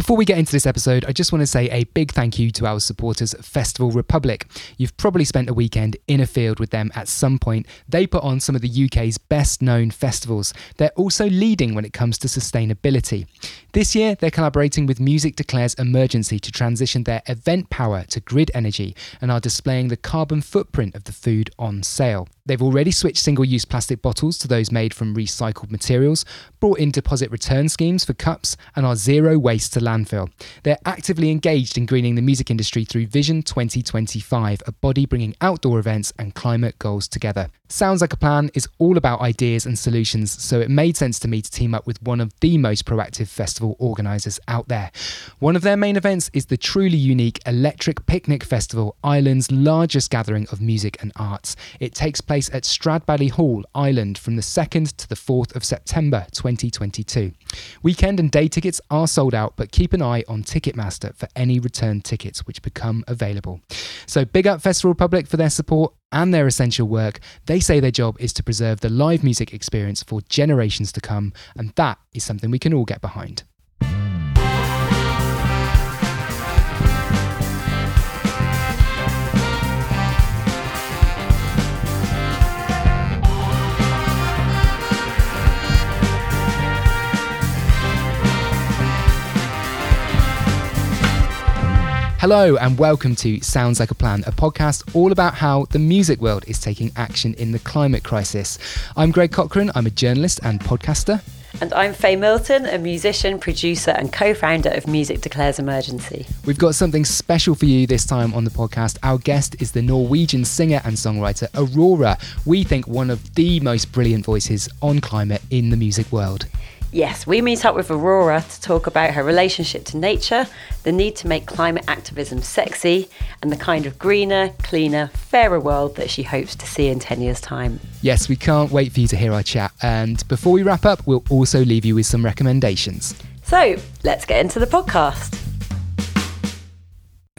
Before we get into this episode, I just want to say a big thank you to our supporters, Festival Republic. You've probably spent a weekend in a field with them at some point. They put on some of the UK's best known festivals. They're also leading when it comes to sustainability. This year, they're collaborating with Music Declares Emergency to transition their event power to grid energy and are displaying the carbon footprint of the food on sale. They've already switched single use plastic bottles to those made from recycled materials, brought in deposit return schemes for cups, and are zero waste to landfill. They're actively engaged in greening the music industry through Vision 2025, a body bringing outdoor events and climate goals together. Sounds Like a Plan is all about ideas and solutions, so it made sense to me to team up with one of the most proactive festival organisers out there. One of their main events is the truly unique Electric Picnic Festival, Ireland's largest gathering of music and arts. It takes place at Stradbally Hall, Ireland, from the 2nd to the 4th of September 2022. Weekend and day tickets are sold out, but keep an eye on Ticketmaster for any return tickets which become available. So big up Festival Republic for their support and their essential work. They say their job is to preserve the live music experience for generations to come, and that is something we can all get behind. Hello, and welcome to Sounds Like a Plan, a podcast all about how the music world is taking action in the climate crisis. I'm Greg Cochrane, I'm a journalist and podcaster. And I'm Fay Milton, a musician, producer, and co founder of Music Declares Emergency. We've got something special for you this time on the podcast. Our guest is the Norwegian singer and songwriter Aurora. We think one of the most brilliant voices on climate in the music world. Yes, we meet up with Aurora to talk about her relationship to nature, the need to make climate activism sexy, and the kind of greener, cleaner, fairer world that she hopes to see in 10 years' time. Yes, we can't wait for you to hear our chat. And before we wrap up, we'll also leave you with some recommendations. So let's get into the podcast.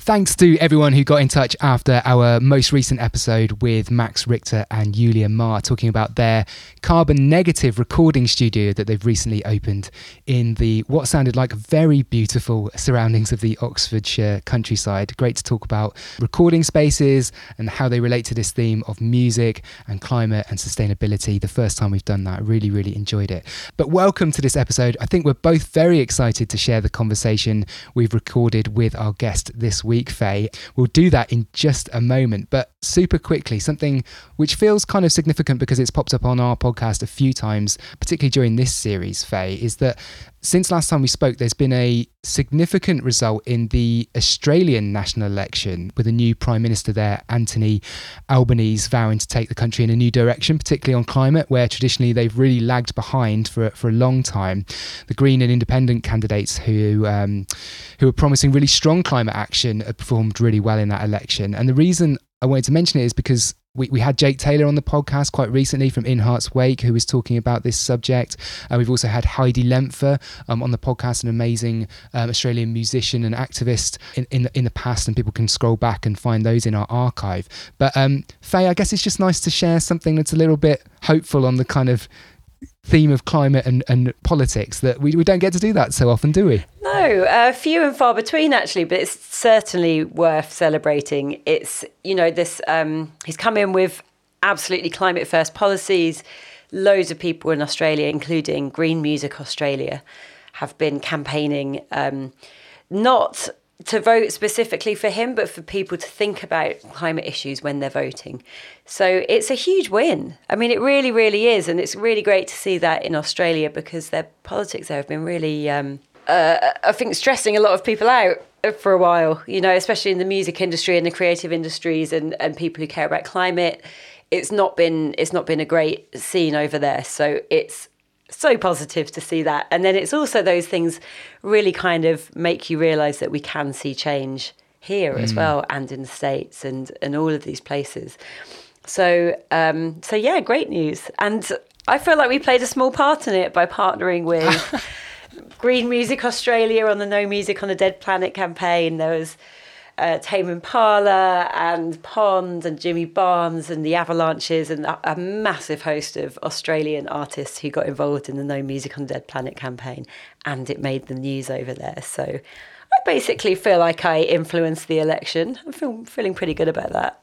Thanks to everyone who got in touch after our most recent episode with Max Richter and Julia Mahr talking about their carbon negative recording studio that they've recently opened in the what sounded like very beautiful surroundings of the Oxfordshire countryside. Great to talk about recording spaces and how they relate to this theme of music and climate and sustainability. The first time we've done that, really, really enjoyed it. But welcome to this episode. I think we're both very excited to share the conversation we've recorded with our guest this week week, Fay. We'll do that in just a moment, but super quickly, something which feels kind of significant because it's popped up on our podcast a few times, particularly during this series, Fay, is that since last time we spoke, there's been a significant result in the Australian national election with a new Prime Minister there, Anthony Albanese, vowing to take the country in a new direction, particularly on climate, where traditionally they've really lagged behind for, for a long time. The Green and Independent candidates who, um, who are promising really strong climate action have performed really well in that election. And the reason I wanted to mention it is because we, we had Jake Taylor on the podcast quite recently from In Heart's Wake, who was talking about this subject. Uh, we've also had Heidi Lenffer um, on the podcast, an amazing um, Australian musician and activist in, in the, in, the past, and people can scroll back and find those in our archive. But um, Fay, I guess it's just nice to share something that's a little bit hopeful on the kind of theme of climate and, and politics that we, we don't get to do that so often, do we? No, uh, few and far between actually, but it's certainly worth celebrating. It's, you know, this, um, he's come in with absolutely climate first policies. Loads of people in Australia, including Green Music Australia, have been campaigning um, not to vote specifically for him, but for people to think about climate issues when they're voting. So it's a huge win. I mean, it really, really is. And it's really great to see that in Australia because their politics there have been really, um, uh, I think, stressing a lot of people out for a while, you know, especially in the music industry and the creative industries and, and people who care about climate. It's not been it's not been a great scene over there. So it's so positive to see that. And then it's also those things really kind of make you realize that we can see change here mm. as well and in the States and, and all of these places. So, um, so yeah, great news. And I feel like we played a small part in it by partnering with Green Music Australia on the No Music on a Dead Planet campaign. There was uh, Tame Impala and Pond and Jimmy Barnes and the Avalanches and a, a, massive host of Australian artists who got involved in the No Music on Dead Planet campaign, and it made the news over there. So I basically feel like I influenced the election. I'm feel, feeling pretty good about that.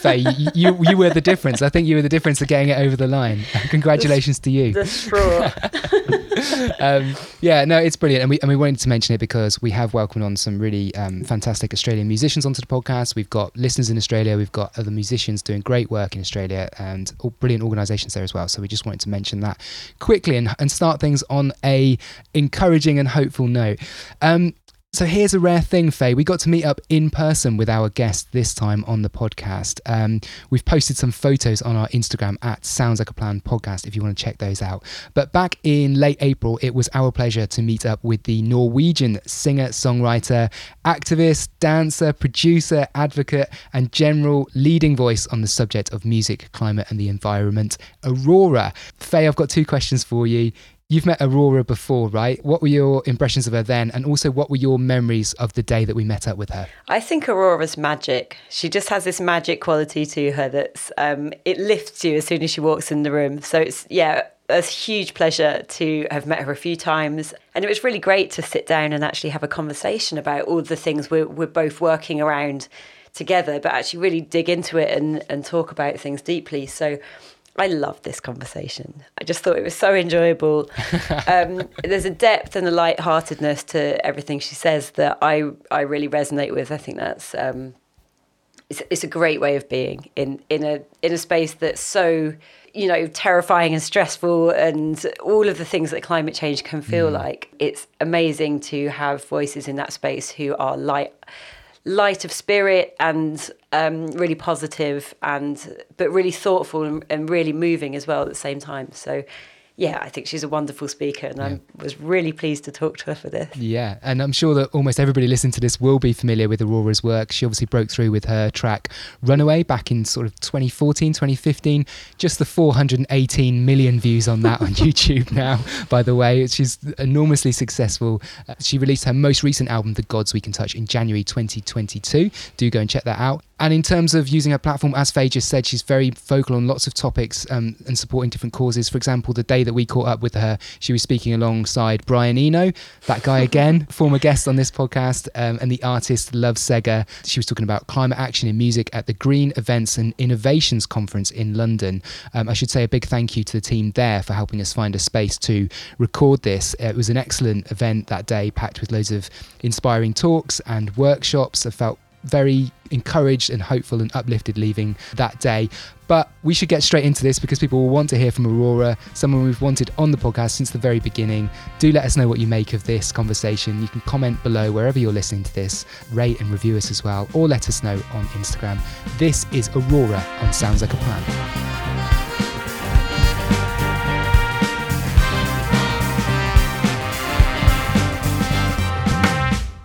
Fay, you, you, you were the difference. I think you were the difference of getting it over the line. Congratulations the, to you. The straw. um, yeah, no, it's brilliant, and we and we wanted to mention it because we have welcomed on some really um, fantastic Australian musicians onto the podcast. We've got listeners in Australia. We've got other musicians doing great work in Australia, and all brilliant organisations there as well. So we just wanted to mention that quickly and, and start things on a encouraging and hopeful note. Um, so here's a rare thing, Fay. We got to meet up in person with our guest this time on the podcast. Um, we've posted some photos on our Instagram at Sounds Like a Plan podcast if you want to check those out. But back in late April, it was our pleasure to meet up with the Norwegian singer, songwriter, activist, dancer, producer, advocate, and general leading voice on the subject of music, climate, and the environment, Aurora. Fay, I've got two questions for you. You've met Aurora before, right? What were your impressions of her then? And also, what were your memories of the day that we met up with her? I think Aurora's magic. She just has this magic quality to her that's, um, it lifts you as soon as she walks in the room. So it's, yeah, a huge pleasure to have met her a few times. And it was really great to sit down and actually have a conversation about all the things we're, we're both working around together, but actually really dig into it and, and talk about things deeply. So I love this conversation. I just thought it was so enjoyable. Um, there's a depth and a light-heartedness to everything she says that I I really resonate with. I think that's um, it's, it's a great way of being in in a in a space that's so you know terrifying and stressful and all of the things that climate change can feel mm. like. It's amazing to have voices in that space who are light light of spirit and um, really positive and but really thoughtful and, and, really moving as well at the same time. So yeah, I think she's a wonderful speaker, and yeah. I was really pleased to talk to her for this. Yeah, and I'm sure that almost everybody listening to this will be familiar with Aurora's work. She obviously broke through with her track Runaway back in sort of 2014, 2015. Just the 418 million views on that on YouTube now, by the way. She's enormously successful. Uh, she released her most recent album, The Gods We Can Touch, in January 2022. Do go and check that out. And in terms of using her platform, as Fay just said, she's very vocal on lots of topics um, and supporting different causes. For example, the day that we caught up with her, she was speaking alongside Brian Eno, that guy again, former guest on this podcast, um, and the artist Love Ssega. She was talking about climate action in music at the Green Events and Innovations Conference in London. Um, I should say a big thank you to the team there for helping us find a space to record this. It was an excellent event that day, packed with loads of inspiring talks and workshops. I felt very encouraged and hopeful and uplifted leaving that day. But we should get straight into this because people will want to hear from Aurora, someone we've wanted on the podcast since the very beginning. Do let us know what you make of this conversation. You can comment below wherever you're listening to this, rate and review us as well, or let us know on Instagram. This is Aurora on Sounds Like a Plan.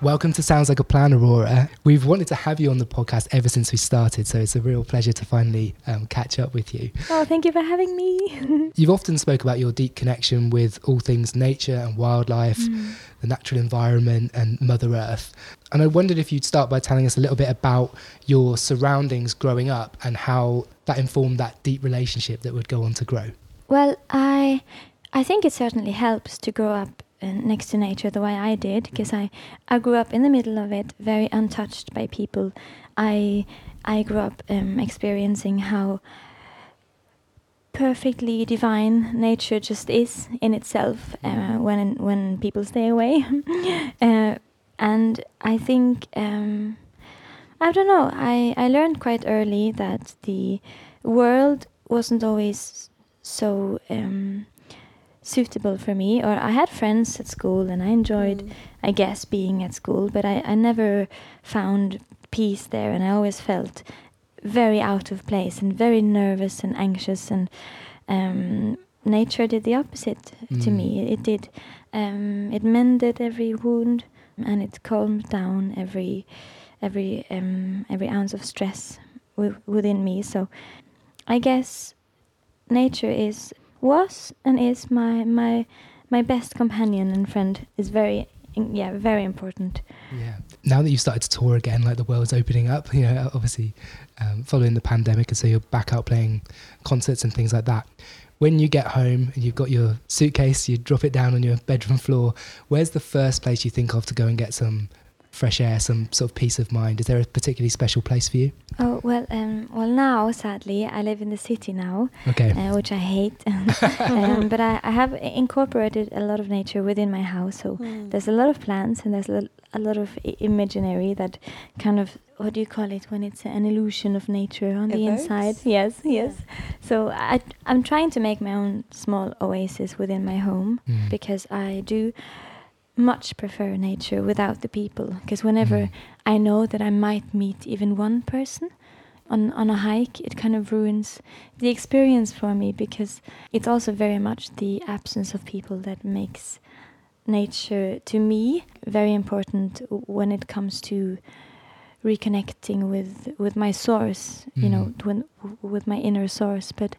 Welcome to Sounds Like a Plan, Aurora. We've wanted to have you on the podcast ever since we started, so it's a real pleasure to finally um, catch up with you. Oh, thank you for having me. You've often spoke about your deep connection with all things nature and wildlife, mm. the natural environment, and Mother Earth. And I wondered if you'd start by telling us a little bit about your surroundings growing up and how that informed that deep relationship that would go on to grow. Well, I I think it certainly helps to grow up next to nature the way I did because I, I grew up in the middle of it, very untouched by people. I I grew up um, experiencing how perfectly divine nature just is in itself uh, when when people stay away, uh, and I think um, I don't know. I I learned quite early that the world wasn't always so. Um, suitable for me or i had friends at school and i enjoyed mm. i guess being at school but I, I never found peace there and i always felt very out of place and very nervous and anxious and um, nature did the opposite mm. to me it, it did um, it mended every wound and it calmed down every every um, every ounce of stress within me so i guess nature is was and is my my my best companion and friend is very yeah, very important. Yeah. Now that you've started to tour again, like the world's opening up, you know, obviously um, following the pandemic, and so you're back out playing concerts and things like that. When you get home and you've got your suitcase, you drop it down on your bedroom floor. Where's the first place you think of to go and get some fresh air, some sort of peace of mind? Is there a particularly special place for you? Oh well, um, well now sadly I live in the city now, Okay. uh, which I hate. um, but I, I have incorporated a lot of nature within my house, so Mm. there's a lot of plants and there's a, lot of I- imaginary that kind of what do you call it when it's an illusion of nature on the Evokes? inside yes yes so I, i'm trying to make my own small oasis within my home Mm. because i do much prefer nature without the people because whenever Mm. i know that i might meet even one person on, on a hike it kind of ruins the experience for me because it's also very much the absence of people that makes nature to me very important when it comes to reconnecting with with my source you know Mm. when, with my inner source but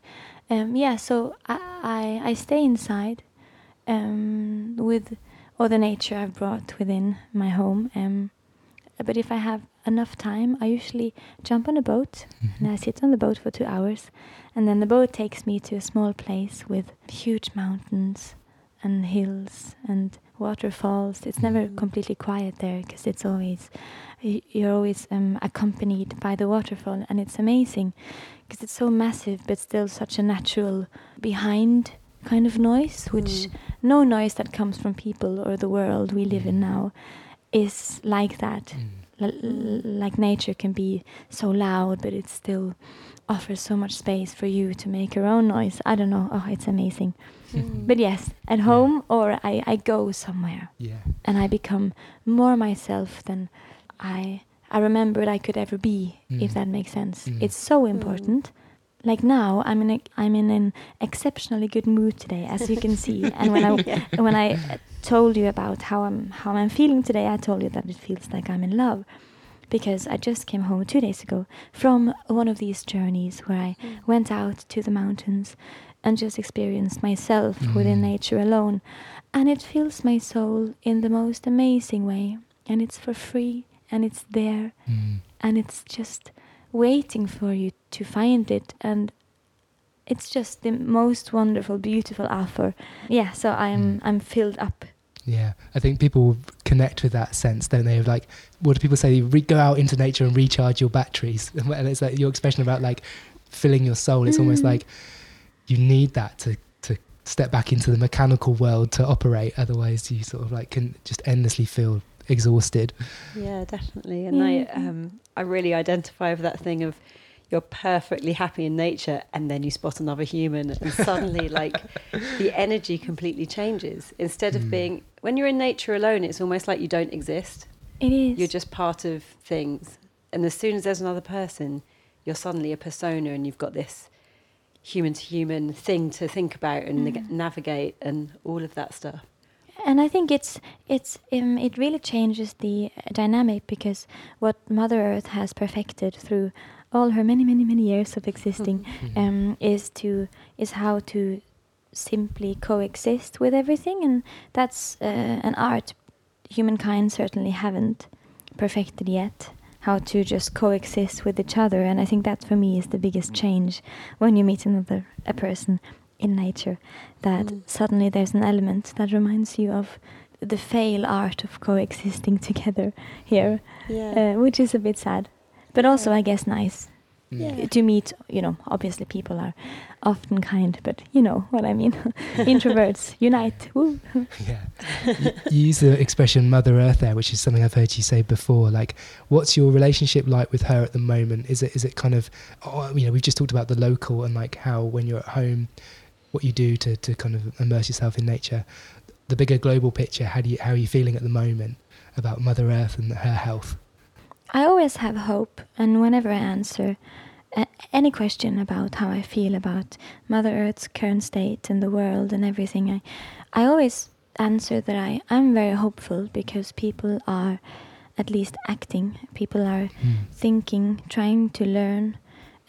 um, yeah so I, I i stay inside um, with all the nature i've brought within my home um, but if i have enough time i usually jump on a boat and I sit on the boat for two hours, and then the boat takes me to a small place with huge mountains and hills and waterfalls. It's never Mm. completely quiet there because it's always you're always um, accompanied by the waterfall, and it's amazing because it's so massive but still such a natural behind kind of noise, which Mm. no noise that comes from people or the world we live in now is like that Mm. Like nature can be so loud, but it still offers so much space for you to make your own noise. I don't know. Oh, it's amazing. Mm. But yes, at home or I, I go somewhere Yeah. and I become more myself than I I remembered I could ever be, if Mm. that makes sense. Mm. It's so important. Like now, I'm in a, I'm in an exceptionally good mood today, as you can see. And when I Yeah. when I uh, told you about how I'm how I'm feeling today, I told you that it feels like I'm in love, because I just came home two days ago from one of these journeys where I Mm. went out to the mountains and just experienced myself within Mm. nature alone, and it fills my soul in the most amazing way, and it's for free, and it's there, Mm. and it's just waiting for you to find it and it's just the most wonderful beautiful offer yeah so i'm Mm. i'm filled up Yeah, I think people connect with that sense, don't they? Of like, what do people say? Re- go out into nature and recharge your batteries, and it's like your expression about like filling your soul. It's almost Mm. like you need that to to step back into the mechanical world to operate. Otherwise, you sort of like can just endlessly feel exhausted. Yeah, definitely. And Yeah. I, um, I really identify with that thing of you're perfectly happy in nature, and then you spot another human, and suddenly, like, the energy completely changes. Instead of Mm. being when you're in nature alone, it's almost like you don't exist. it is You're just part of things. And as soon as there's another person, you're suddenly a persona, and you've got this human to human thing to think about and neg- Mm. navigate, and all of that stuff. and i think it's it's um, it really changes the uh, dynamic because what mother earth has perfected through all her many many many years of existing um, is to is how to simply coexist with everything, and that's uh, an art humankind certainly haven't perfected yet. How to just coexist with each other, and I think that for me is the biggest change when you meet another a person in nature. That Mm. suddenly there's an element that reminds you of the fail art of coexisting together here, Yeah. uh, which is a bit sad, but also I guess nice Mm. Yeah. to meet you know obviously people are often kind but you know what i mean introverts unite Woo. Yeah. you, you use the expression Mother Earth there, which is something I've heard you say before. Like, what's your relationship like with her at the moment? Is it is it kind of, oh, you know, we've just talked about the local and like how when you're at home, what you do to, to kind of immerse yourself in nature. The bigger global picture. How do you how are you feeling at the moment about Mother Earth and her health? I always have hope and whenever i answer a- any question about how i feel about mother earth's current state and the world and everything i i always answer that i i'm very hopeful because people are at least acting people are thinking, trying to learn,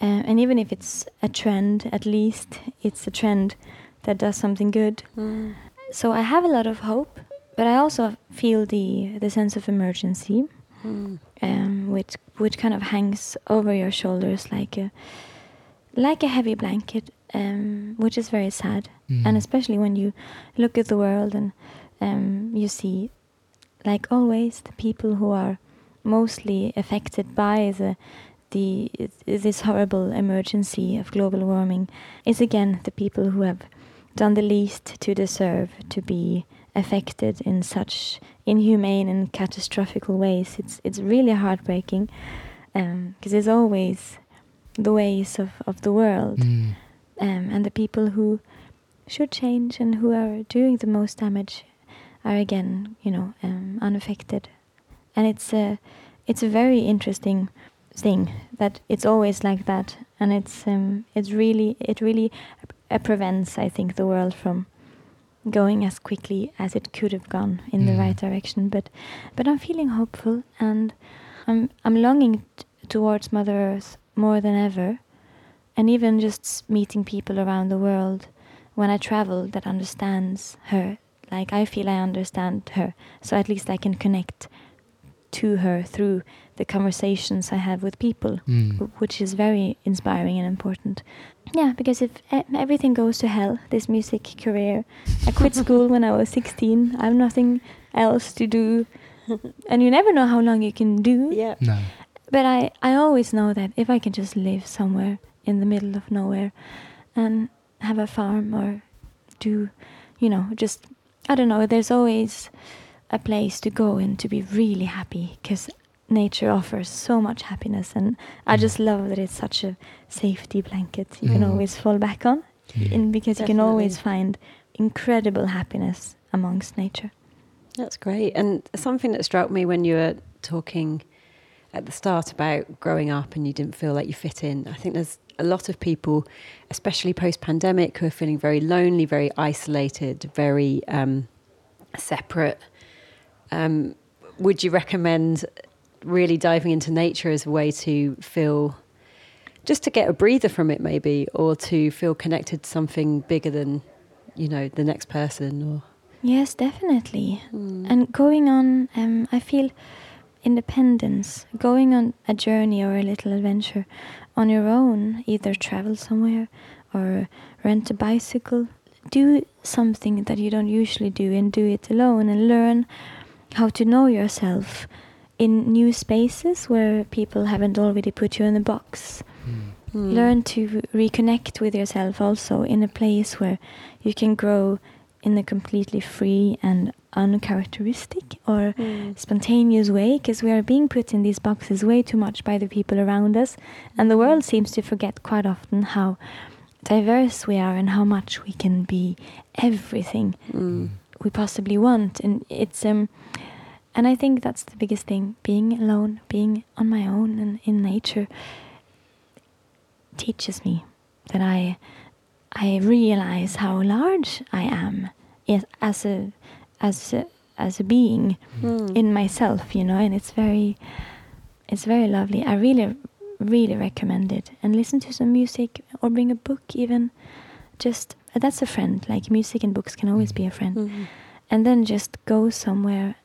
uh, and even if it's a trend, at least it's a trend that does something good. Mm. So I have a lot of hope but I also feel the the sense of emergency, Mm. um, which which kind of hangs over your shoulders like a like a heavy blanket, um, which is very sad. Mm. And especially when you look at the world and um, you see, like always, the people who are mostly affected by the the this horrible emergency of global warming is again the people who have done the least to deserve to be affected in such inhumane and catastrophical ways. It's it's really heartbreaking because it's always the ways of, of the world Mm. um, and the people who should change and who are doing the most damage are again, you know, um, unaffected. And it's a it's a very interesting thing that it's always like that, and it's um, it's really it really uh, prevents, I think, the world from going as quickly as it could have gone in the Mm. right direction. But but I'm feeling hopeful, and I'm I'm longing t- towards Mother Earth more than ever, and even just meeting people around the world when I travel that understands her. Like I feel I understand her, so at least I can connect to her through the conversations I have with people, Mm. w- which is very inspiring and important. Yeah, because if e- everything goes to hell, this music career, I quit school when I was 16. I have nothing else to do, and you never know how long you can do. Yeah. No. But I, I always know that if I can just live somewhere in the middle of nowhere and have a farm or do, you know, just, I don't know, there's always a place to go and to be really happy because nature offers so much happiness. And I Mm. just love that it's such a safety blanket you can Mm. always fall back on in, because you can always find incredible happiness amongst nature. That's great. And something that struck me when you were talking at the start about growing up and you didn't feel like you fit in, I think there's a lot of people, especially post pandemic, who are feeling very lonely, very isolated, very um, separate. Um, would you recommend really diving into nature as a way to feel just to get a breather from it maybe or to feel connected to something bigger than you know the next person or Yes, definitely. Mm. And going on, um, I feel independence, going on a journey or a little adventure on your own, either travel somewhere or rent a bicycle, do something that you don't usually do and do it alone and learn how to know yourself in new spaces where people haven't already put you in a box. Mm. Mm. Learn to reconnect with yourself also in a place where you can grow in a completely free and uncharacteristic or Mm. spontaneous way because we are being put in these boxes way too much by the people around us and the world seems to forget quite often how diverse we are and how much we can be everything Mm. we possibly want and it's um and i think that's the biggest thing being alone being on my own and in nature teaches me that i i realize how large i am as a as a, as a being Mm. in myself you know and it's very it's very lovely. I really really recommend it. And listen to some music or bring a book even. Just that's a friend. Like music and books can always be a friend. Mm. and then just go somewhere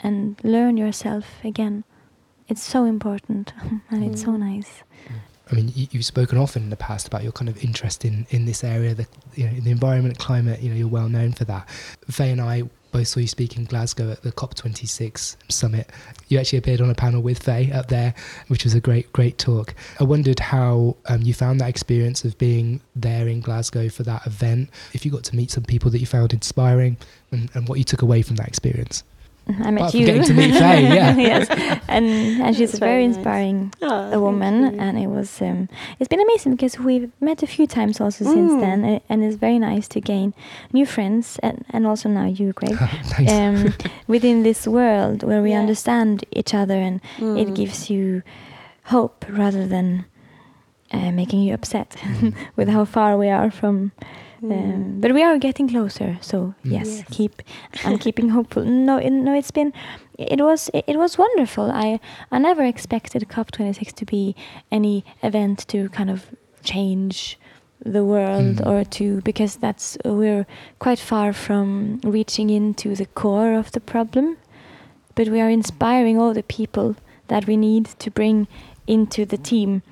and learn yourself again it's so important and it's so Mm. nice I mean, you, you've spoken often in the past about your kind of interest in, in this area, the you know the environment, climate. You know, you're well known for that. Fay and I both saw you speak in Glasgow at the COP26 summit. You actually appeared on a panel with Fay up there, which was a great great talk. I wondered how um, you found that experience of being there in Glasgow for that event. If you got to meet some people that you found inspiring, and, and what you took away from that experience. I met Apart you getting to meet Fay, yeah. yes and and she's a very very nice. inspiring Oh, a woman you. and it was um, it's been amazing because we've met a few times also since Mm. then and, and it's very nice to gain new friends and, and also now you Greg Thanks. um, within this world where we Yeah. understand each other and Mm. it gives you hope rather than uh, making you upset with how far we are from. Um, but we are getting closer so Mm. yes, Yes. keep i'm keeping hopeful no it, no it's been it was it, it was wonderful i i never expected cop26 to be any event to kind of change the world Mm. or to because that's we're quite far from reaching into the core of the problem but we are inspiring all the people that we need to bring into the team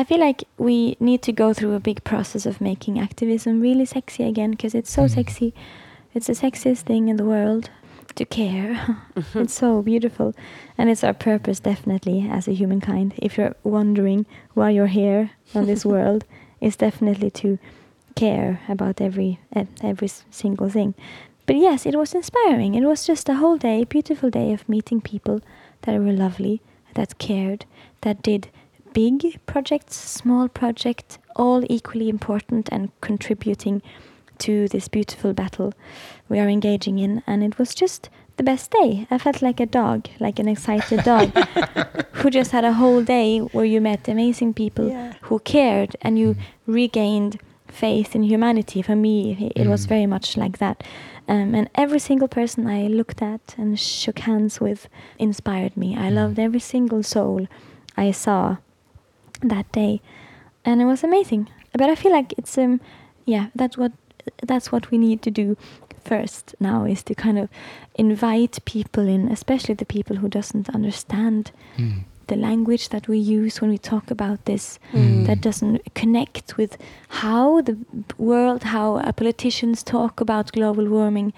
i feel like we need to go through a big process of making activism really sexy again because it's so Mm. sexy. It's the sexiest thing in the world to care. It's so beautiful. And it's our purpose definitely as a humankind. If you're wondering why you're here on this world it's definitely to care about every every single thing. But yes it was inspiring. It was just a whole day beautiful day of meeting people that were lovely that cared that did big projects small projects all equally important and contributing to this beautiful battle we are engaging in. And it was just the best day. I felt like a dog like an excited dog who just had a whole day where you met amazing people Yeah. who cared and you regained faith in humanity. For me it was Mm. very much like that. Um, and every single person i looked at and shook hands with inspired me. I Mm. loved every single soul i saw that day and it was amazing but i feel like it's um yeah that's what that's what we need to do first now is to kind of invite people in especially the people who doesn't understand Mm. the language that we use when we talk about this Mm. that doesn't connect with how the world how politicians talk about global warming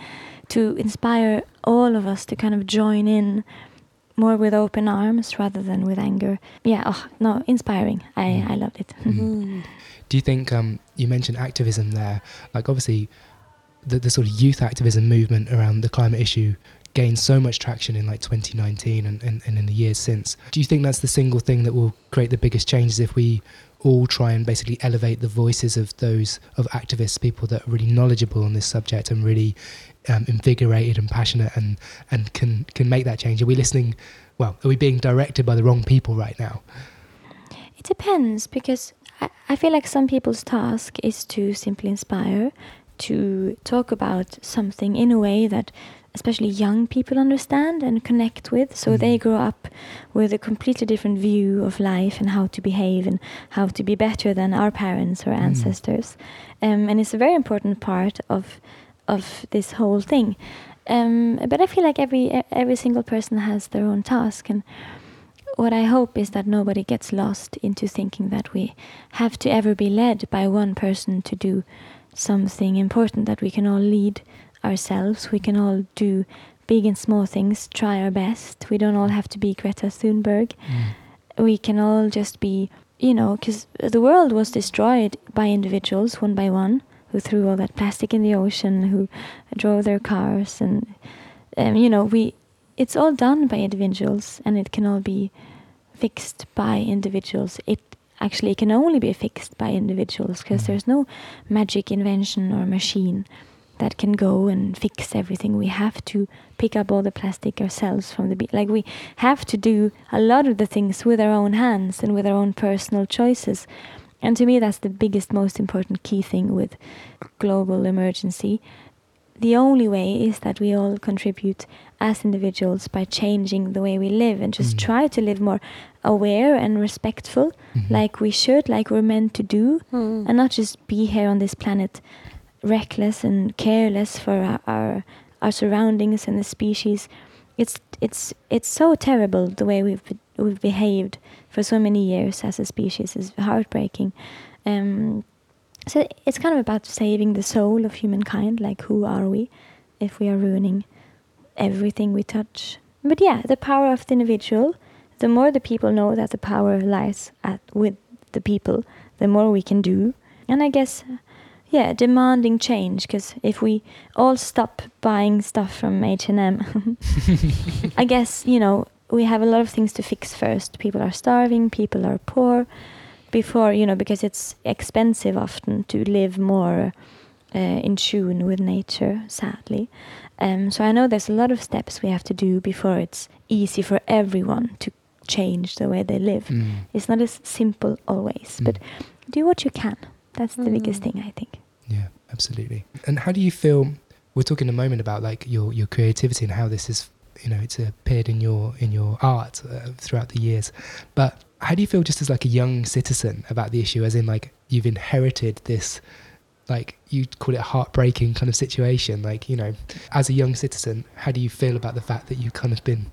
to inspire all of us to kind of join in more with open arms rather than with anger yeah oh no inspiring i Mm. i loved it Mm. Do you think um, you mentioned activism there? Like obviously, the, the sort of youth activism movement around the climate issue gained so much traction in like 2019 and, and, and in the years since. Do you think that's the single thing that will create the biggest changes if we all try and basically elevate the voices of those of activists, people that are really knowledgeable on this subject and really um, invigorated and passionate and and can can make that change? Are we listening? Well, are we being directed by the wrong people right now? It depends because I, I feel like some people's task is to simply inspire, to talk about something in a way that especially young people understand and connect with. So they Mhm. grow up with a completely different view of life and how to behave and how to be better than our parents or Mm. ancestors. Um, and it's a very important part of of this whole thing. Um, but I feel like every every single person has their own task and what I hope is that nobody gets lost into thinking that we have to ever be led by one person to do something important, that we can all lead ourselves, we can all do big and small things, try our best. We don't all have to be Greta Thunberg. We can all just be, you know, because the world was destroyed by individuals one by one who threw all that plastic in the ocean, who drove their cars, and, um, you know, we it's all done by individuals and it can all be fixed by individuals. It actually can only be fixed by individuals because Mm. there's no magic invention or machine that can go and fix everything. We have to pick up all the plastic ourselves from the be- like we have to do a lot of the things with our own hands and with our own personal choices. And to me that's the biggest most important key thing with global emergency the only way is that we all contribute as individuals by changing the way we live and just Mm. try to live more aware and respectful Mhm. like we should like we're meant to do Mm. and not just be here on this planet reckless and careless for our, our our surroundings and the species it's it's it's so terrible the way we've we've behaved for so many years as a species is heartbreaking. Um so it's kind of about saving the soul of humankind like who are we if we are ruining everything we touch. But yeah the power of the individual the more the people know that the power lies at with the people the more we can do. And i guess yeah demanding change because if we all stop buying stuff from h&m i guess you know we have a lot of things to fix first people are starving people are poor before you know because it's expensive often to live more uh, in tune with nature sadly um, so i know there's a lot of steps we have to do before it's easy for everyone to change the way they live Mm. it's not as simple always Mm. but do what you can that's the biggest Mm. thing i think Yeah, absolutely. And how do you feel? We're talking a moment about like your your creativity and how this is, you know, it's appeared in your in your art uh, throughout the years. But how do you feel just as like a young citizen about the issue? As in, like you've inherited this like you'd call it a heartbreaking kind of situation like you know as a young citizen how do you feel about the fact that you've kind of been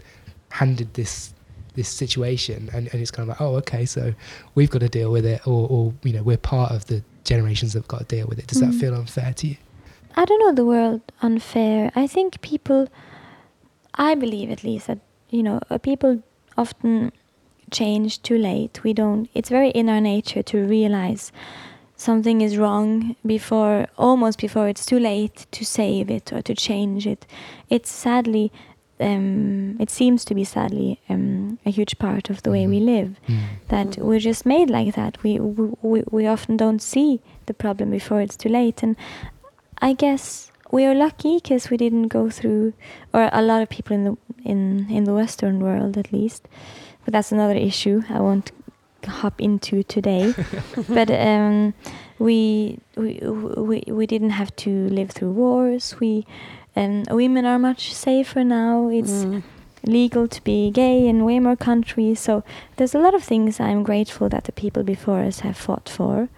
handed this this situation and, and it's kind of like oh okay so we've got to deal with it or, or you know we're part of the generations that've got to deal with it does mm. that feel unfair to you i don't know the word unfair i think people i believe at least that you know uh, people often change too late we don't it's very in our nature to realize something is wrong before almost before it's too late to save it or to change it it's sadly um, it seems to be sadly um, a huge part of the way we mm-hmm. live mm. that we're just made like that we, we we often don't see the problem before it's too late and i guess we are lucky because we didn't go through or a lot of people in the in in the western world at least but that's another issue i won't hop into today but um, we, we we we didn't have to live through wars we and women are much safer now. It's mm. legal to be gay in way more countries. So there's a lot of things I'm grateful that the people before us have fought for,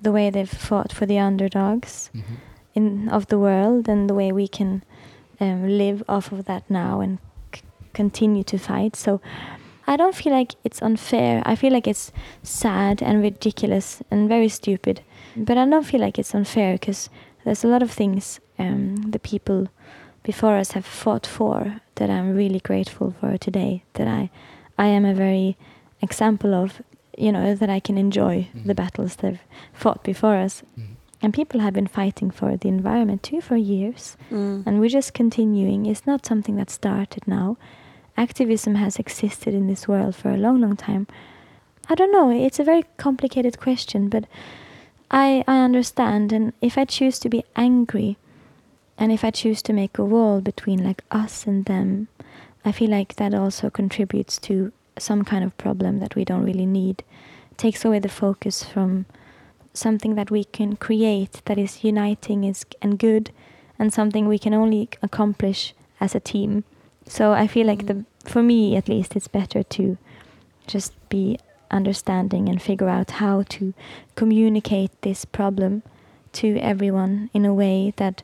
the way they've fought for the underdogs mm-hmm. In of the world, and the way we can um, live off of that now and c- continue to fight. So. I don't feel like it's unfair. I feel like it's sad and ridiculous and very stupid. But I don't feel like it's unfair because there's a lot of things um, the people before us have fought for that I'm really grateful for today. That I, I am a very example of, you know, that I can enjoy mm. the battles they've fought before us. Mm. And people have been fighting for the environment too for years, mm. and we're just continuing. It's not something that started now. Activism has existed in this world for a long, long time. I don't know. It's a very complicated question, but I I understand. And if I choose to be angry, and if I choose to make a wall between like us and them, I feel like that also contributes to some kind of problem that we don't really need. It takes away the focus from something that we can create that is uniting is and good and something we can only accomplish as a team. So I feel like the for me at least it's better to just be understanding and figure out how to communicate this problem to everyone in a way that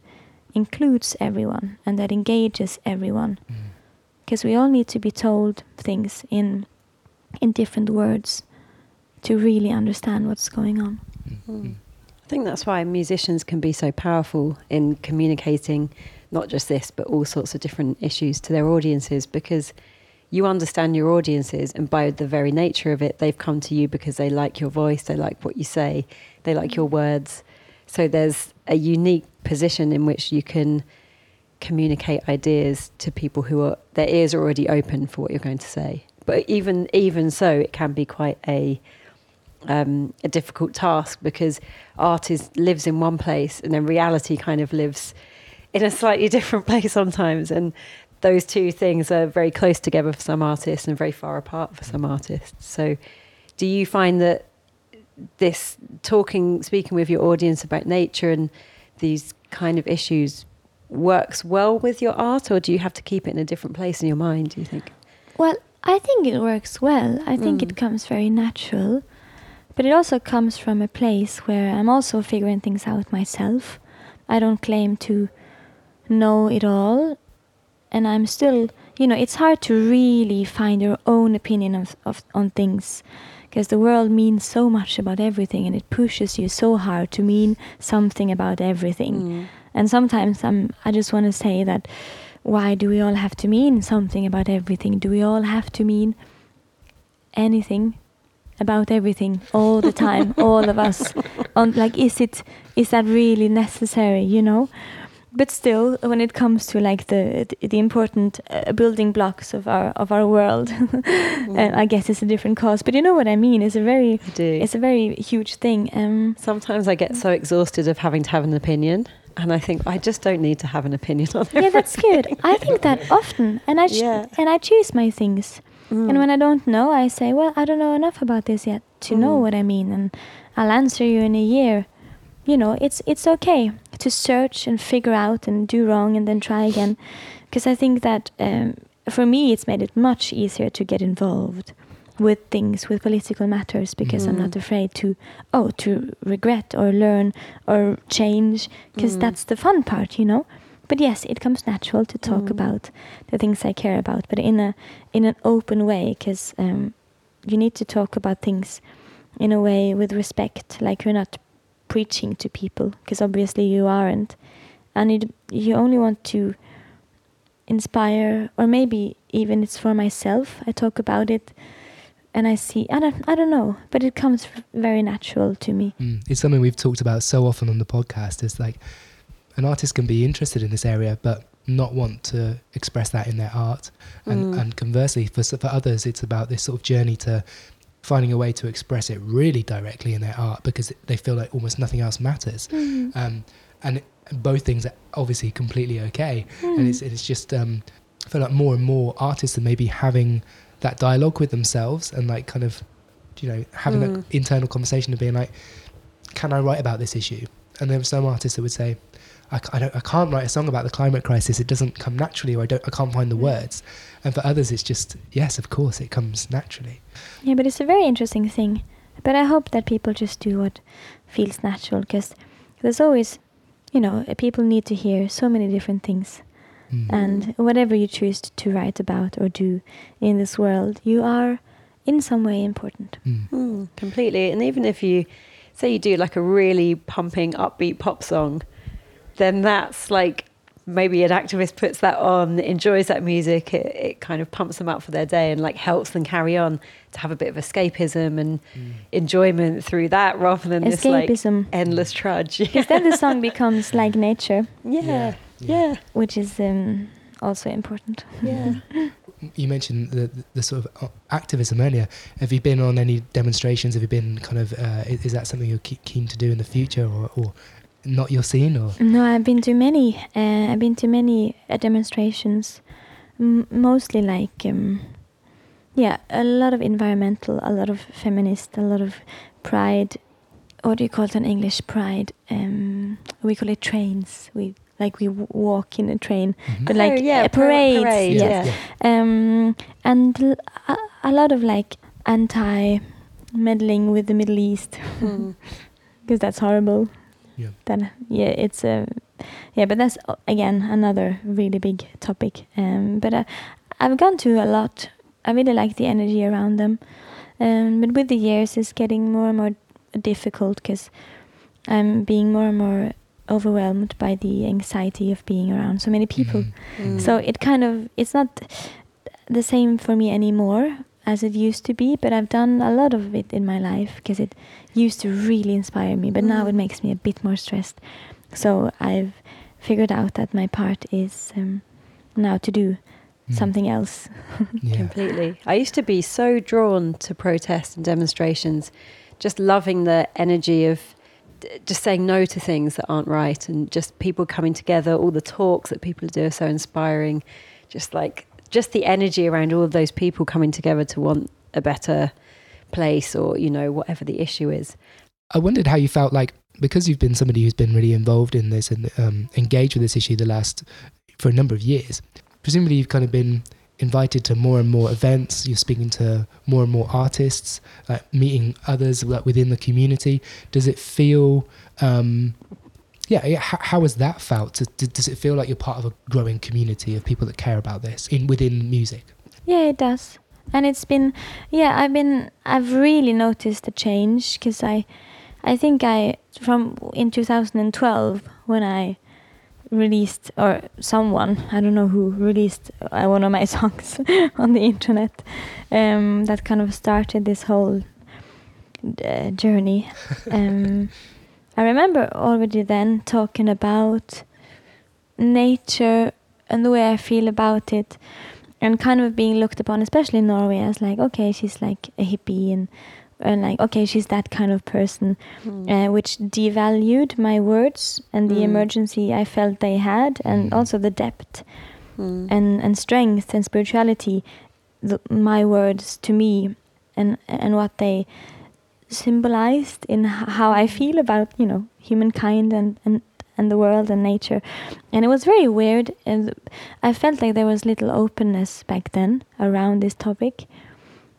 includes everyone and that engages everyone. Because mm. we all need to be told things in in different words to really understand what's going on. Mm. I think that's why musicians can be so powerful in communicating not just this, but all sorts of different issues to their audiences because you understand your audiences, and by the very nature of it, they've come to you because they like your voice, they like what you say, they like your words. So there's a unique position in which you can communicate ideas to people who are their ears are already open for what you're going to say. But even even so, it can be quite a um, a difficult task because art is lives in one place and then reality kind of lives in a slightly different place sometimes. And those two things are very close together for some artists and very far apart for some artists. So, do you find that this talking, speaking with your audience about nature and these kind of issues works well with your art, or do you have to keep it in a different place in your mind? Do you think? Well, I think it works well. I think mm. it comes very natural, but it also comes from a place where I'm also figuring things out myself. I don't claim to know it all, and I'm still, you know, it's hard to really find your own opinion of, of on things because the world means so much about everything and it pushes you so hard to mean something about everything. Mm. And sometimes I'm, I just want to say that why do we all have to mean something about everything? Do we all have to mean anything about everything all the time, all of us? On like, is it is that really necessary? You know? but still, when it comes to like the the, the important uh, building blocks of our of our world, mm. uh, I guess it's a different cause. But you know what I mean? It's a very it's a very huge thing. Um, Sometimes I get so exhausted of having to have an opinion, and I think I just don't need to have an opinion on it. Yeah, that's good. I think that often, and I yeah. and I choose my things. Mm. And when I don't know, I say, "Well, I don't know enough about this yet to mm. know what I mean," and I'll answer you in a year you know it's it's okay to search and figure out and do wrong and then try again because i think that um, for me it's made it much easier to get involved with things with political matters because I'm Mm. not afraid to oh to regret or learn or change because Mm. that's the fun part you know but yes it comes natural to talk Mm. about the things I care about but in a in an open way because um, you need to talk about things in a way with respect like you're not preaching to people because obviously you aren't and it, you only want to inspire or maybe even it's for myself i talk about it and i see i don't i don't know but it comes very natural to me Mm. It's something we've talked about so often on the podcast. Is like an artist can be interested in this area, but not want to express that in their art. And, Mm. and conversely, for for others, it's about this sort of journey to finding a way to express it really directly in their art because they feel like almost nothing else matters. Um, and both things are obviously completely okay. And it's it's just um, I feel like more and more artists are maybe having that dialogue with themselves and like kind of you know having Mm. an internal conversation of being like, can I write about this issue? And there were some artists that would say, I, c- I don't, I can't write a song about the climate crisis. It doesn't come naturally, or I don't, I can't find the words. And for others, it's just yes, of course, it comes naturally. yeah but it's a very interesting thing but i hope that people just do what feels natural because there's always you know uh, people need to hear so many different things Mm. and whatever you choose to write about or do in this world you are in some way important Mm. Mm, completely. And even if you say you do like a really pumping, upbeat pop song, then that's like maybe an activist puts that on, enjoys that music, it, it kind of pumps them up for their day and like helps them carry on to have a bit of escapism and Mm. enjoyment through that rather than this like endless trudge. because then the song becomes like nature yeah, Yeah. yeah, which is um, also important yeah. You mentioned the, the, the sort of uh, activism earlier. Have you been on any demonstrations? Have you been kind of? Uh, i- is that something you're keen to do in the future, or, or not your scene, or? No, I've been to many. Uh, I've been to many uh, demonstrations, m- mostly like, um, yeah, a lot of environmental, a lot of feminist, a lot of pride. What do you call it in English? Pride. Um, we call it trains. We like we w- walk in a train, Mhm. but like Oh, yeah, uh, par- parades. parades, yes. yeah. Um, and l- a, a lot of like anti meddling with the Middle East Mm. because that's horrible. Yeah. Then yeah, it's a yeah, but that's uh, again another really big topic. Um, but uh, I've gone to a lot. I really like the energy around them, um, but with the years, it's getting more and more difficult because I'm being more and more overwhelmed by the anxiety of being around so many people. Mhm. Mm. So it kind of it's not the same for me anymore as it used to be, but I've done a lot of it in my life because it used to really inspire me, but now Mm. it makes me a bit more stressed. So I've figured out that my part is um, now to do Mm. something else. Yeah. Completely. I used to be so drawn to protests and demonstrations, just loving the energy of just saying no to things that aren't right and just people coming together, all the talks that people do are so inspiring. Just like, just the energy around all of those people coming together to want a better place or, you know, whatever the issue is. I wondered how you felt like because you've been somebody who's been really involved in this and um, engaged with this issue the last for a number of years. Presumably, you've kind of been invited to more and more events. You're speaking to more and more artists, like meeting others like within the community. Does it feel? Um, yeah, yeah. How, how has that felt? Does, it feel like you're part of a growing community of people that care about this in within music? Yeah, it does. And it's been, yeah, I've been, I've really noticed a change because I, I think I, from in 2012, when I released, or someone, I don't know who, released uh, one of my songs on the internet, um, that kind of started this whole uh, journey. Um, I remember already then talking about nature and the way I feel about it and kind of being looked upon, especially in Norway, as like, okay, she's like a hippie and and like, okay, she's that kind of person, uh, which devalued my words and the Mm. emergency I felt they had, and Mm. also the depth Mm. and and strength and spirituality, the, my words to me, and and what they symbolized in how I feel about you know humankind and and and the world and nature, and it was very weird. And I felt like there was little openness back then around this topic,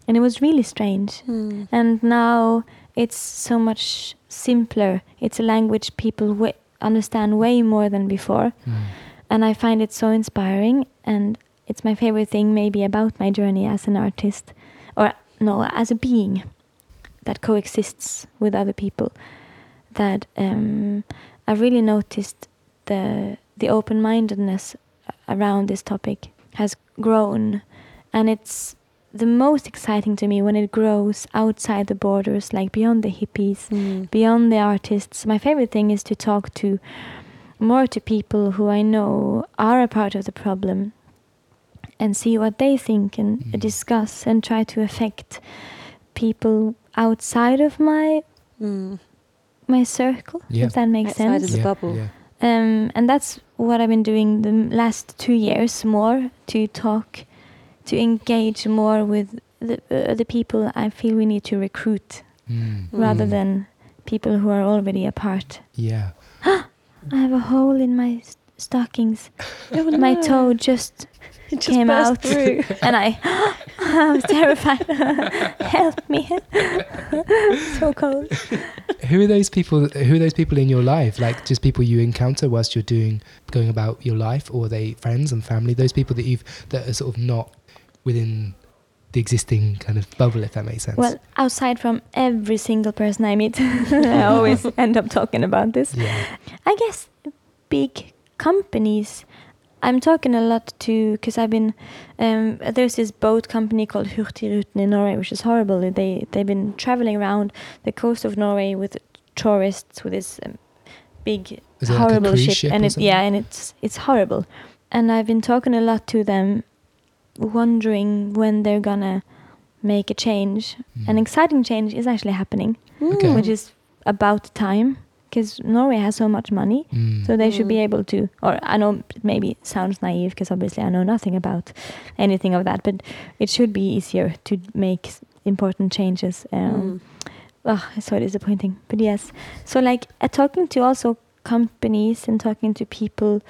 and it was really strange. Mm. And now it's so much simpler. It's a language people understand way more than before, Mm. and I find it so inspiring. And it's my favorite thing, maybe about my journey as an artist, or no, as a being that coexists with other people. That um, I really noticed the the open mindedness around this topic has grown, and it's the most exciting to me when it grows outside the borders, like beyond the hippies, Mm. beyond the artists. My favorite thing is to talk to more to people who I know are a part of the problem and see what they think and Mm. discuss and try to affect people outside of my Mm. my circle Yeah. if that makes Outside sense of the bubble. Yeah. um, and that's what I've been doing the last two years more to talk, to engage more with the uh, the people I feel we need to recruit Mm. rather Mm. than people who are already apart. Yeah. I have a hole in my s- stockings. Oh, My toe just just came out, through. and I, I was terrified. Help me! so cold. Who are those people? Who are those people in your life? Like just people you encounter whilst you're doing going about your life, or are they friends and family? Those people that you've that are sort of not within the existing kind of bubble, if that makes sense. Well, outside from every single person I meet, I always end up talking about this. yeah. I guess big companies. I'm talking a lot to because I've been um, there's this boat company called Hurtigruten in Norway, which is horrible. They they've been traveling around the coast of Norway with tourists with this um, big it like horrible ship, ship and it yeah, and it's it's horrible. And I've been talking a lot to them, wondering when they're gonna make a change. An Mm. exciting change is actually happening, Okay. Which is about time because Norway has so much money. Mm. So they should be Mm. able to, or I know it maybe sounds naive because obviously I know nothing about anything of that, but it should be easier to make important changes. Um, Mm. oh, it's so disappointing, but yes. So like uh, talking to also companies and talking to people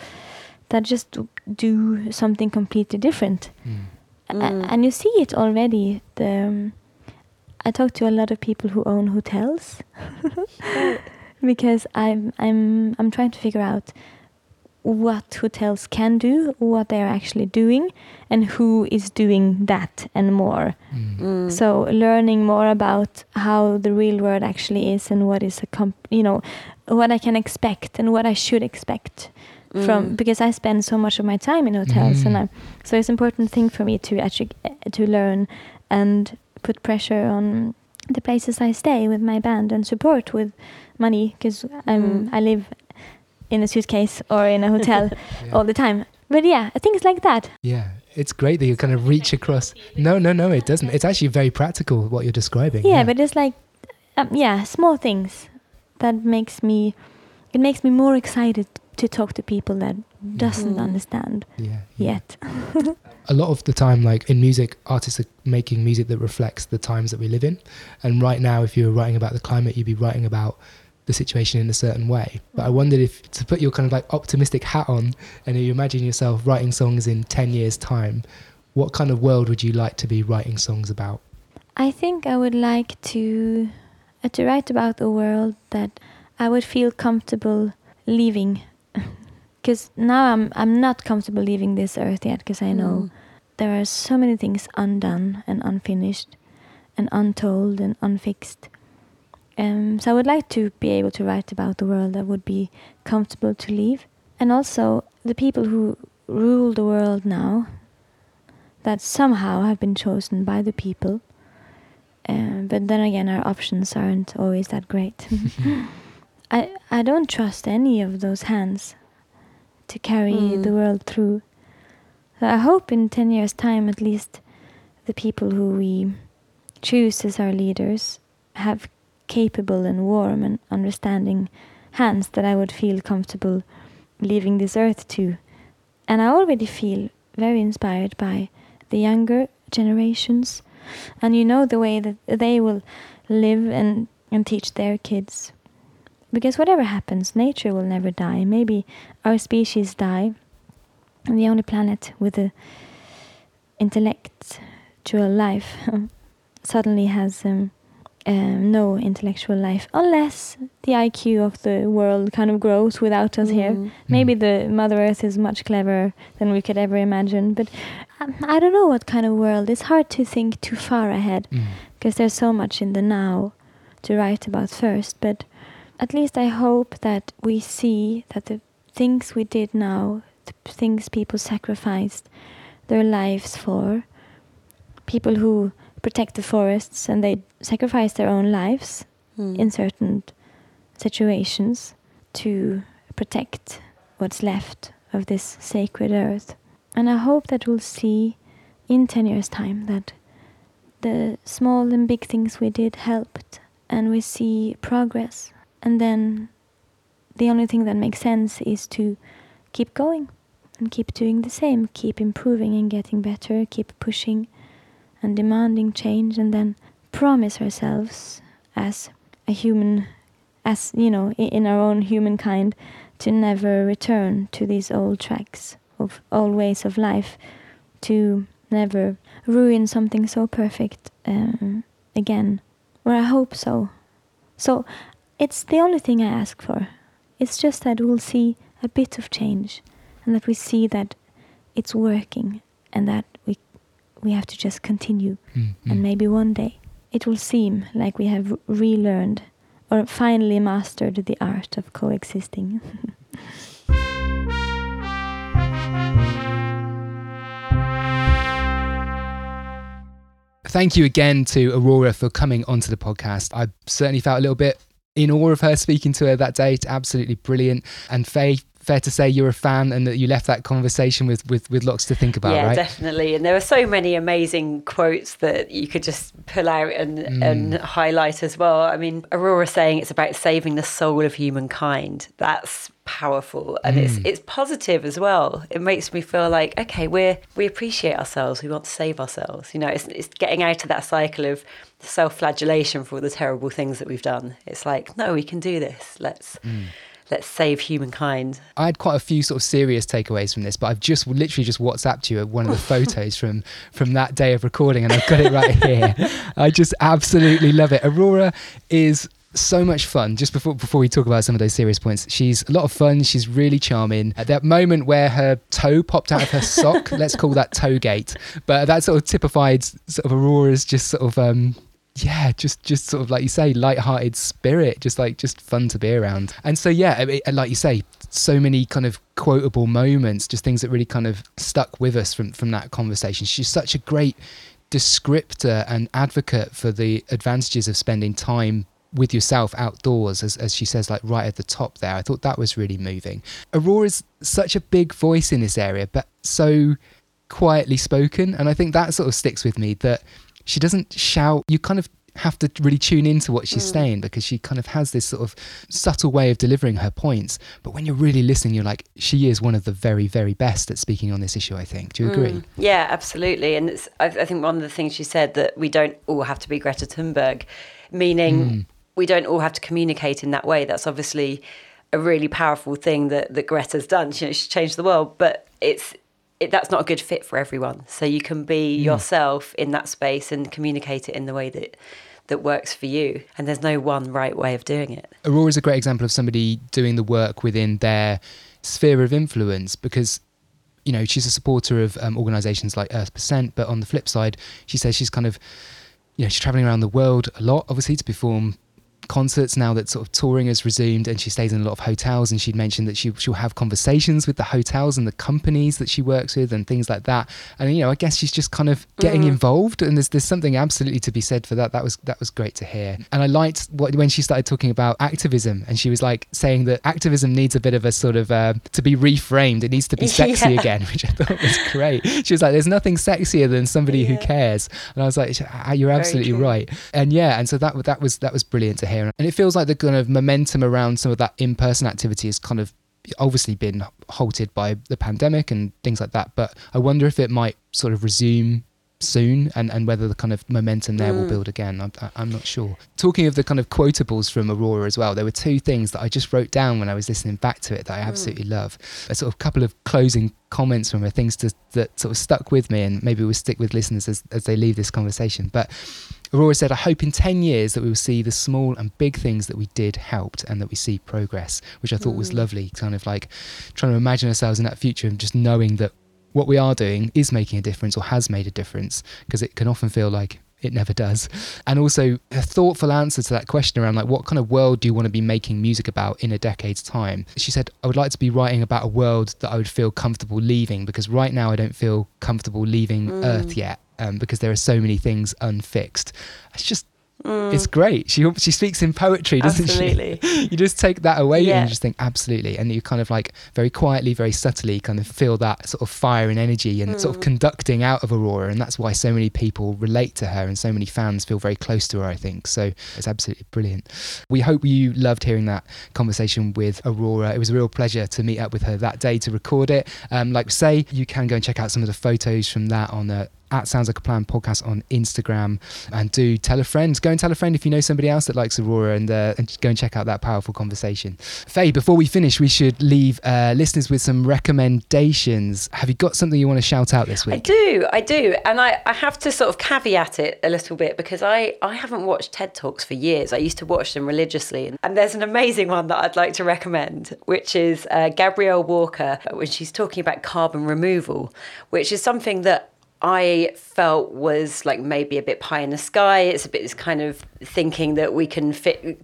that just do- do something completely different, Mm. A- Mm. and you see it already. The um, I talk to a lot of people who own hotels because I'm I'm I'm trying to figure out what hotels can do, what they are actually doing, and who is doing that and more. Mm. Mm. So learning more about how the real world actually is and what is a comp- you know what I can expect and what I should expect from Mm. because I spend so much of my time in hotels and Mm. I so it's an important thing for me to actually uh, to learn and put pressure on the places I stay with my band and support with money because I'm Mm. I live in a suitcase or in a hotel Yeah. all the time. But yeah, things like that. Yeah, it's great that you kind of reach across. No, no, no, it doesn't. It's actually very practical what you're describing. Yeah, but it's like um, yeah, small things that makes me it makes me more excited to talk to people that doesn't Mm. understand yeah, yeah. yet. a lot of the time, like in music, artists are making music that reflects the times that we live in. And right now, if you were writing about the climate, you'd be writing about the situation in a certain way. But I wondered if to put your kind of like optimistic hat on and you imagine yourself writing songs in 10 years' time, what kind of world would you like to be writing songs about? I think I would like to uh, to write about a world that I would feel comfortable leaving. Because now I'm I'm not comfortable leaving this earth yet. Because I know Mm. there are so many things undone and unfinished, and untold and unfixed. Um, so I would like to be able to write about the world that would be comfortable to leave, and also the people who rule the world now. That somehow have been chosen by the people. Um, but then again, our options aren't always that great. I I don't trust any of those hands to carry Mm. the world through. So I hope in ten years' time, at least, the people who we choose as our leaders have capable and warm and understanding hands that I would feel comfortable leaving this earth to. And I already feel very inspired by the younger generations and you know the way that they will live and, and teach their kids. Because whatever happens, nature will never die. Maybe our species die, and the only planet with a intellectual life suddenly has um, um, no intellectual life unless the IQ of the world kind of grows without us here. Mm. Maybe the Mother Earth is much cleverer than we could ever imagine, but um, I don't know what kind of world. It's hard to think too far ahead Mm. because there's so much in the now to write about first. But at least I hope that we see that the things we did now, the things people sacrificed their lives for, people who protect the forests and they sacrifice their own lives Mm. in certain situations to protect what's left of this sacred earth. And I hope that we'll see in 10 years' time that the small and big things we did helped and we see progress. And then the only thing that makes sense is to keep going and keep doing the same, keep improving and getting better, keep pushing and demanding change, and then promise ourselves as a human, as you know, in our own humankind, to never return to these old tracks of old ways of life, to never ruin something so perfect um, again. Or I hope so. So it's the only thing I ask for. It's just that we'll see a bit of change and that we see that it's working and that we we have to just continue Mm, and maybe one day it will seem like we have relearned or finally mastered the art of coexisting. Thank you again to Aurora for coming onto the podcast. I certainly felt a little bit in awe of her speaking to her that day. It's absolutely brilliant. And Fay, fair to say you're a fan and that you left that conversation with, with, with lots to think about, yeah, right? definitely. And there were so many amazing quotes that you could just pull out and, Mm. and highlight as well. I mean, Aurora saying it's about saving the soul of humankind. That's powerful and it's Mm. it's positive as well. It makes me feel like okay, we're we appreciate ourselves. We want to save ourselves. You know, it's it's getting out of that cycle of self-flagellation for all the terrible things that we've done. It's like no, we can do this. Let's Mm. Let's save humankind. I had quite a few sort of serious takeaways from this, but I've just literally just WhatsApped you one of the photos from from that day of recording, and I've got it right here. I just absolutely love it. Aurora is so much fun. Just before before we talk about some of those serious points, she's a lot of fun. She's really charming. At that moment where her toe popped out of her sock, let's call that toe gate, but that sort of typified sort of Aurora's just sort of. um yeah, just just sort of like you say, light-hearted spirit, just like just fun to be around. And so yeah, like you say, so many kind of quotable moments, just things that really kind of stuck with us from from that conversation. She's such a great descriptor and advocate for the advantages of spending time with yourself outdoors as, as she says like right at the top there i thought that was really moving aurora's such a big voice in this area but so quietly spoken and i think that sort of sticks with me that she doesn't shout you kind of have to really tune into what she's Mm. saying because she kind of has this sort of subtle way of delivering her points but when you're really listening you're like she is one of the very very best at speaking on this issue i think do you agree Mm, yeah, absolutely. And it's, I, I think one of the things she said that we don't all have to be Greta Thunberg, meaning Mm. we don't all have to communicate in that way. That's obviously a really powerful thing that, that Greta's done. You know, she's changed the world, but it's it, that's not a good fit for everyone. So you can be Mm. yourself in that space and communicate it in the way that that works for you. And there's no one right way of doing it. Aurora is a great example of somebody doing the work within their sphere of influence because you know she's a supporter of um, organizations like EarthPercent but on the flip side she says she's kind of you know she's traveling around the world a lot obviously to perform concerts now that sort of touring has resumed and she stays in a lot of hotels and she'd mentioned that she, she'll have conversations with the hotels and the companies that she works with and things like that. And you know i guess she's just kind of getting Mhm. involved and there's there's something absolutely to be said for that. That was that was great to hear. And i liked what when she started talking about activism and she was like saying that activism needs a bit of a sort of uh, to be reframed it needs to be sexy Yeah. again which i thought was great. She was like there's nothing sexier than somebody who cares. And i was like "Ah, you're absolutely right. And yeah and so that that was that was brilliant to hear and it feels like the kind of momentum around some of that in-person activity has kind of obviously been halted by the pandemic and things like that but i wonder if it might sort of resume soon and, and whether the kind of momentum there will Mm. build again. I'm, I'm not sure. Talking of the kind of quotables from aurora as well there were two things that i just wrote down when i was listening back to it that i Mm. absolutely love. A sort of couple of closing comments from her things to, that sort of stuck with me and maybe will stick with listeners as, as they leave this conversation. But Aurora said, I hope in 10 years that we will see the small and big things that we did helped and that we see progress, which I thought mm. was lovely. Kind of like trying to imagine ourselves in that future and just knowing that what we are doing is making a difference or has made a difference because it can often feel like it never does. And also a thoughtful answer to that question around like what kind of world do you want to be making music about in a decade's time? She said, I would like to be writing about a world that I would feel comfortable leaving because right now I don't feel comfortable leaving mm. Earth yet. Um, because there are so many things unfixed. It's just Mm. It's great. She she speaks in poetry, doesn't absolutely. she? you just take that away yeah. and you just think absolutely, and you kind of like very quietly, very subtly, kind of feel that sort of fire and energy and mm. sort of mm. conducting out of Aurora, and that's why so many people relate to her and so many fans feel very close to her. I think so. It's absolutely brilliant. We hope you loved hearing that conversation with Aurora. It was a real pleasure to meet up with her that day to record it. Um, like say, you can go and check out some of the photos from that on the at Sounds Like a Plan podcast on Instagram. And do tell a friend. Go and tell a friend if you know somebody else that likes Aurora and, uh, and go and check out that powerful conversation. Fay, before we finish, we should leave uh, listeners with some recommendations. Have you got something you want to shout out this week? I do, I do. And I, I have to sort of caveat it a little bit because I, I haven't watched TED Talks for years. I used to watch them religiously. And there's an amazing one that I'd like to recommend, which is uh, Gabrielle Walker when she's talking about carbon removal, which is something that I felt was like maybe a bit pie in the sky. It's a bit this kind of thinking that we can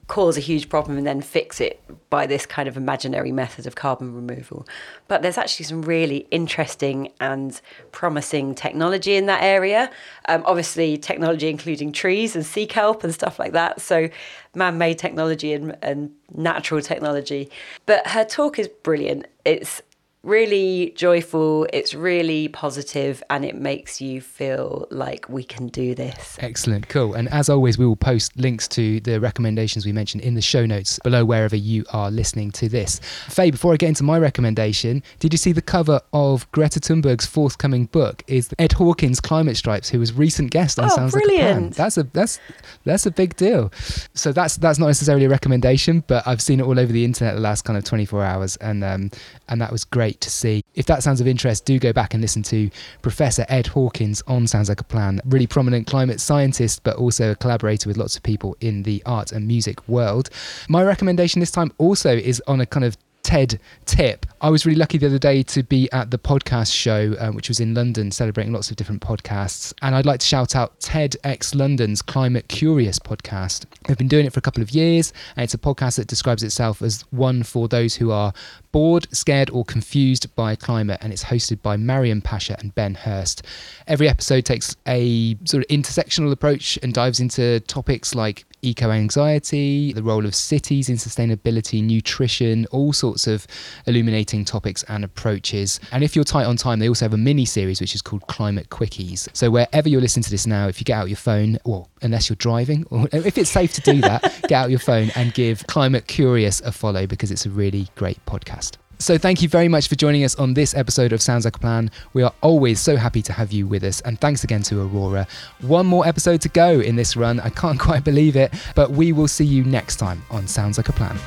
cause a huge problem and then fix it by this kind of imaginary method of carbon removal. But there's actually some really interesting and promising technology in that area. Um, obviously, technology including trees and sea kelp and stuff like that. So, man made technology and, and natural technology. But her talk is brilliant. It's really joyful, it's really positive, and it makes you feel like we can do this. Excellent, cool. And as always, we will post links to the recommendations we mentioned in the show notes below wherever you are listening to this. Fay, before I get into my recommendation, did you see the cover of Greta Thunberg's forthcoming book? Is Ed Hawkins Climate Stripes, who was recent guest on oh, Sounds brilliant. Like a Plan. That's a that's that's a big deal. So that's that's not necessarily a recommendation, but I've seen it all over the internet the last kind of 24 hours, and um, and that was great to see. If that sounds of interest, do go back and listen to Professor Ed Hawkins on Sounds Like a Plan, really prominent climate scientist, but also a collaborator with lots of people in the art and music world. My recommendation this time also is on a kind of TED tip. I was really lucky the other day to be at the podcast show, um, which was in London, celebrating lots of different podcasts. And I'd like to shout out TEDx London's Climate Curious podcast. They've been doing it for a couple of years, and it's a podcast that describes itself as one for those who are bored, scared, or confused by climate. And it's hosted by Mariam Pasha and Ben Hurst. Every episode takes a sort of intersectional approach and dives into topics like eco anxiety, the role of cities in sustainability, nutrition, all sorts of illuminating topics and approaches. And if you're tight on time, they also have a mini series which is called Climate Quickies. So wherever you're listening to this now, if you get out your phone, well, unless you're driving, or if it's safe to do that, get out your phone and give Climate Curious a follow because it's a really great podcast. So, thank you very much for joining us on this episode of Sounds Like a Plan. We are always so happy to have you with us, and thanks again to Aurora. One more episode to go in this run. I can't quite believe it, but we will see you next time on Sounds Like a Plan.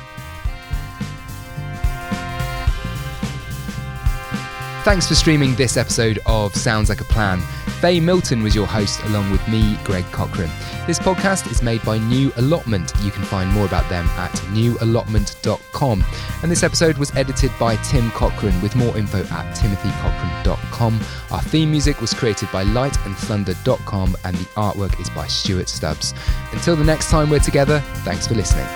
Thanks for streaming this episode of Sounds Like a Plan. Fay Milton was your host, along with me, Greg Cochrane. This podcast is made by New Allotment. You can find more about them at newallotment.com. And this episode was edited by Tim Cochrane, with more info at timothycochran.com. Our theme music was created by lightandthunder.com, and the artwork is by Stuart Stubbs. Until the next time we're together, thanks for listening.